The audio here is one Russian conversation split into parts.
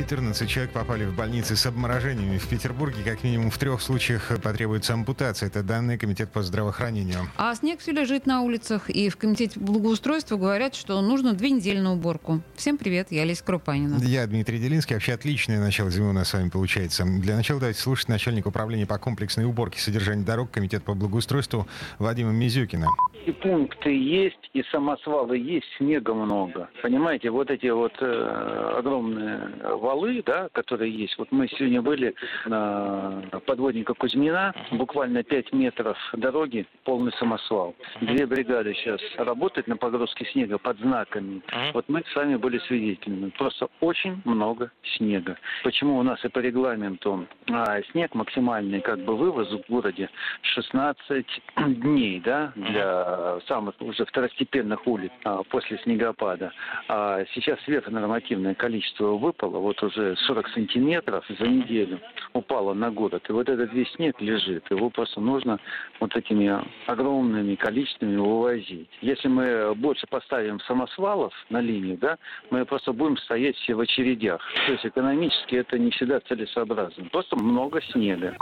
14 человек попали в больницы с обморожениями в Петербурге. Как минимум в трех случаях потребуется ампутация. Это данные Комитет по здравоохранению. А снег все лежит на улицах. И в Комитете благоустройства говорят, что нужно две недели на уборку. Всем привет, я Олеся Крупанина. Я Дмитрий Делинский. Вообще отличное начало зимы у нас с вами получается. Для начала давайте слушать начальника управления по комплексной уборке содержания дорог Комитет по благоустройству Вадима Мизюкина. И пункты есть, и самосвалы есть, снега много. Понимаете, вот эти вот э, огромные валы, да, которые есть. Вот мы сегодня были на подводника Кузьмина, буквально 5 метров дороги, полный самосвал. Две бригады сейчас работают на погрузке снега под знаками. Вот мы с вами были свидетелями. Просто очень много снега. Почему у нас и по регламенту а, снег максимальный как бы вывоз в городе 16 дней, да, для самых уже второстепенных улиц а, после снегопада. А сейчас сверхнормативное количество выпало, вот уже 40 сантиметров за неделю упало на город. И вот этот весь снег лежит. Его просто нужно вот этими огромными количествами вывозить. Если мы больше поставим самосвалов на линию, да, мы просто будем стоять все в очередях. То есть экономически это не всегда целесообразно. Просто много снега.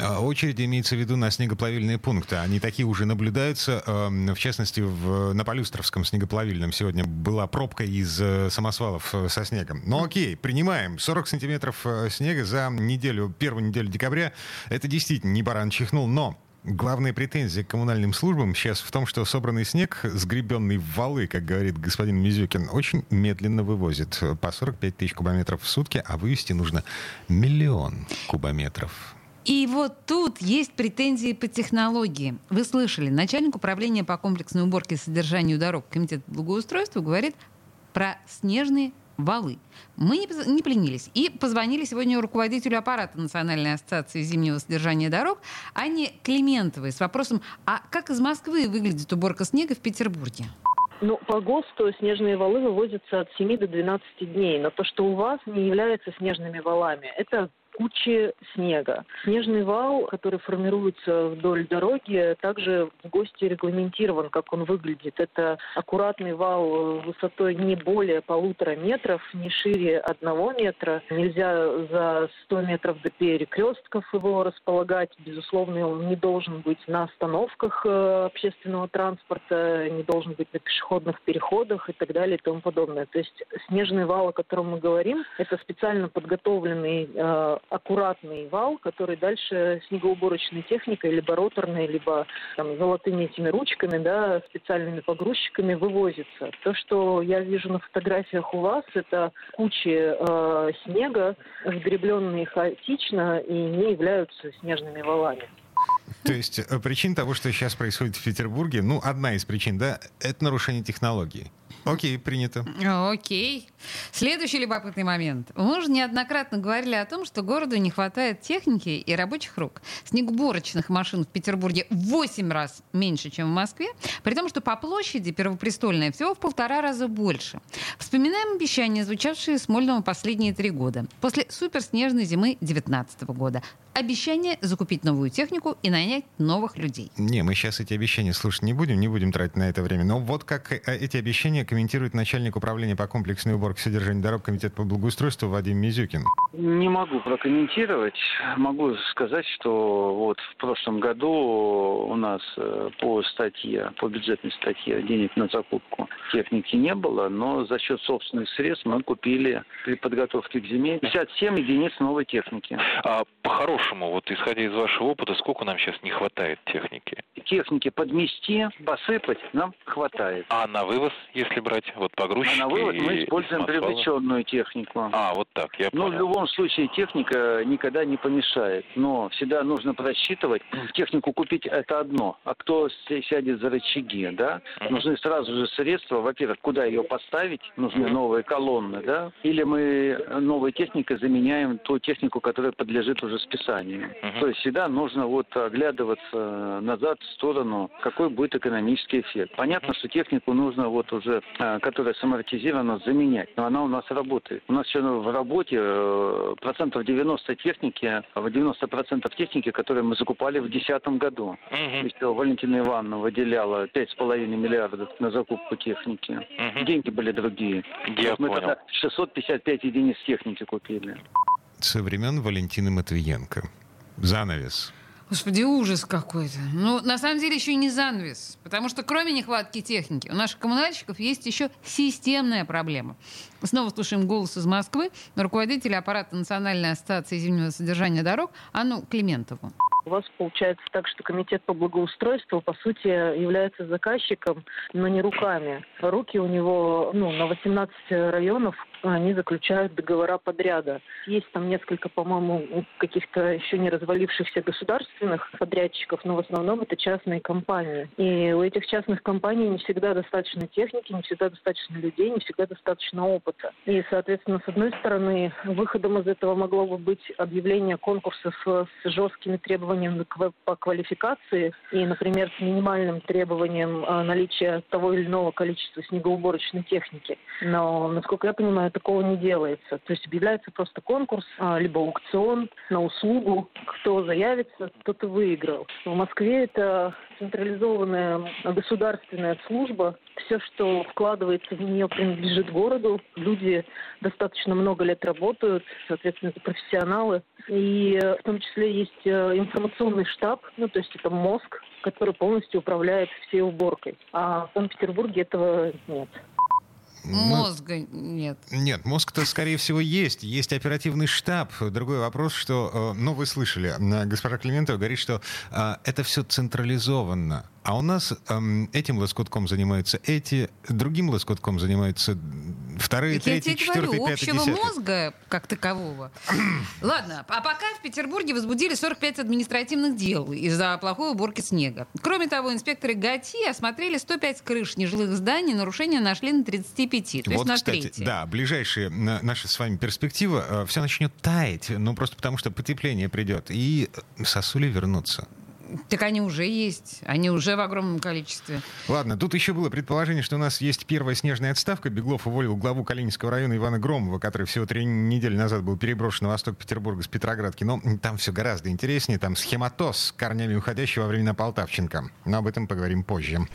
А, очередь имеется в виду на снегоплавильные пункты. Они такие уже наблюдаются. Эм, в частности, в, на Полюстровском снегоплавильном сегодня была пробка из э, самосвалов э, со снегом. Ну окей, принимаем. 40 сантиметров э, снега за неделю, первую неделю декабря. Это действительно не баран чихнул, но Главная претензия к коммунальным службам сейчас в том, что собранный снег, сгребенный в валы, как говорит господин Мизюкин, очень медленно вывозит по 45 тысяч кубометров в сутки, а вывести нужно миллион кубометров. И вот тут есть претензии по технологии. Вы слышали, начальник управления по комплексной уборке и содержанию дорог Комитета благоустройства говорит про снежные валы. Мы не, пленились и позвонили сегодня руководителю аппарата Национальной ассоциации зимнего содержания дорог Анне Климентовой с вопросом, а как из Москвы выглядит уборка снега в Петербурге? Ну, по ГОСТу снежные валы вывозятся от 7 до 12 дней. Но то, что у вас не является снежными валами, это кучи снега. Снежный вал, который формируется вдоль дороги, также в ГОСТе регламентирован, как он выглядит. Это аккуратный вал высотой не более полутора метров, не шире одного метра. Нельзя за 100 метров до перекрестков его располагать. Безусловно, он не должен быть на остановках э, общественного транспорта, не должен быть на пешеходных переходах и так далее и тому подобное. То есть снежный вал, о котором мы говорим, это специально подготовленный э, аккуратный вал, который дальше снегоуборочной техникой, либо роторной, либо там, золотыми этими ручками, да, специальными погрузчиками вывозится. То, что я вижу на фотографиях у вас, это кучи э, снега, сгребленные хаотично и не являются снежными валами. То есть э, причин того, что сейчас происходит в Петербурге, ну, одна из причин, да, это нарушение технологий. Окей, принято. Окей. Следующий любопытный момент. Мы уже неоднократно говорили о том, что городу не хватает техники и рабочих рук. Снегоуборочных машин в Петербурге в 8 раз меньше, чем в Москве, при том, что по площади Первопрестольная всего в полтора раза больше. Вспоминаем обещания, звучавшие Смольного последние три года. После суперснежной зимы 2019 года. Обещание закупить новую технику и нанять новых людей. Не, мы сейчас эти обещания слушать не будем, не будем тратить на это время. Но вот как э, эти обещания комментирует начальник управления по комплексной уборке содержания дорог Комитета по благоустройству Вадим Мизюкин. Не могу прокомментировать. Могу сказать, что вот в прошлом году у нас э, по статье, по бюджетной статье денег на закупку техники не было, но за счет собственных средств мы купили при подготовке к зиме 57 единиц новой техники. А по-хорошему, вот исходя из вашего опыта, сколько нам сейчас не хватает техники? Техники подмести, посыпать нам хватает. А на вывоз, если брать вот погрузчики. А на вывод мы используем привлеченную технику. А, вот так, я Ну, в понял. любом случае, техника никогда не помешает. Но всегда нужно просчитывать. Технику купить – это одно. А кто сядет за рычаги, да? Нужны сразу же средства. Во-первых, куда ее поставить? Нужны новые колонны, да? Или мы новой техникой заменяем ту технику, которая подлежит уже списанию. То есть всегда нужно вот оглядываться назад сторону, какой будет экономический эффект. Понятно, что технику нужно вот уже, а, которая самортизирована, заменять, но она у нас работает. У нас еще в работе э, процентов 90 техники, 90 процентов техники, которые мы закупали в 2010 году. Мгм. Еще Валентина Ивановна выделяла 5,5 миллиардов на закупку техники. Мгм. Деньги были другие. Я мы понял. тогда 655 единиц техники купили. Со времен Валентины Матвиенко. Занавес. Господи, ужас какой-то. Ну, на самом деле, еще и не занавес. Потому что кроме нехватки техники, у наших коммунальщиков есть еще системная проблема. Снова слушаем голос из Москвы руководителя аппарата Национальной ассоциации зимнего содержания дорог Анну Климентову. У вас получается так, что комитет по благоустройству, по сути, является заказчиком, но не руками. Руки у него, ну, на 18 районов они заключают договора подряда. Есть там несколько, по-моему, каких-то еще не развалившихся государственных подрядчиков, но в основном это частные компании. И у этих частных компаний не всегда достаточно техники, не всегда достаточно людей, не всегда достаточно опыта. И, соответственно, с одной стороны, выходом из этого могло бы быть объявление конкурсов с жесткими требованиями ква- по квалификации и, например, с минимальным требованием а, наличия того или иного количества снегоуборочной техники. Но, насколько я понимаю, такого не делается. То есть объявляется просто конкурс, а, либо аукцион на услугу. Кто заявится, тот и выиграл. В Москве это централизованная государственная служба. Все, что вкладывается в нее, принадлежит городу. Люди достаточно много лет работают, соответственно, это профессионалы. И э, в том числе есть э, информационный штаб, ну, то есть это мозг, который полностью управляет всей уборкой. А в Санкт-Петербурге этого нет. Ну, Мозга нет. Нет, мозг-то, скорее всего, есть. Есть оперативный штаб. Другой вопрос, что, э, ну, вы слышали, госпожа Климентова говорит, что это все централизованно. А у нас эм, этим лоскутком занимаются эти, другим лоскутком занимаются вторые, Так я третьи, тебе четвертые, говорю, пятые, общего десятые. мозга как такового. Ладно, а пока в Петербурге возбудили 45 административных дел из-за плохой уборки снега. Кроме того, инспекторы ГАТИ осмотрели 105 крыш нежилых зданий, нарушения нашли на 35, то есть вот, на кстати, третье. да, ближайшие на- наши с вами перспектива, все начнет таять, ну просто потому что потепление придет, и э, сосули вернутся. Так они уже есть, они уже в огромном количестве. Ладно, тут еще было предположение, что у нас есть первая снежная отставка. Беглов уволил главу Калининского района Ивана Громова, который всего три недели назад был переброшен на восток Петербурга с Петроградки. Но там все гораздо интереснее. Там схематоз с корнями уходящего во времена Полтавченко. Но об этом поговорим позже.